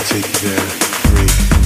wanna take you there, free.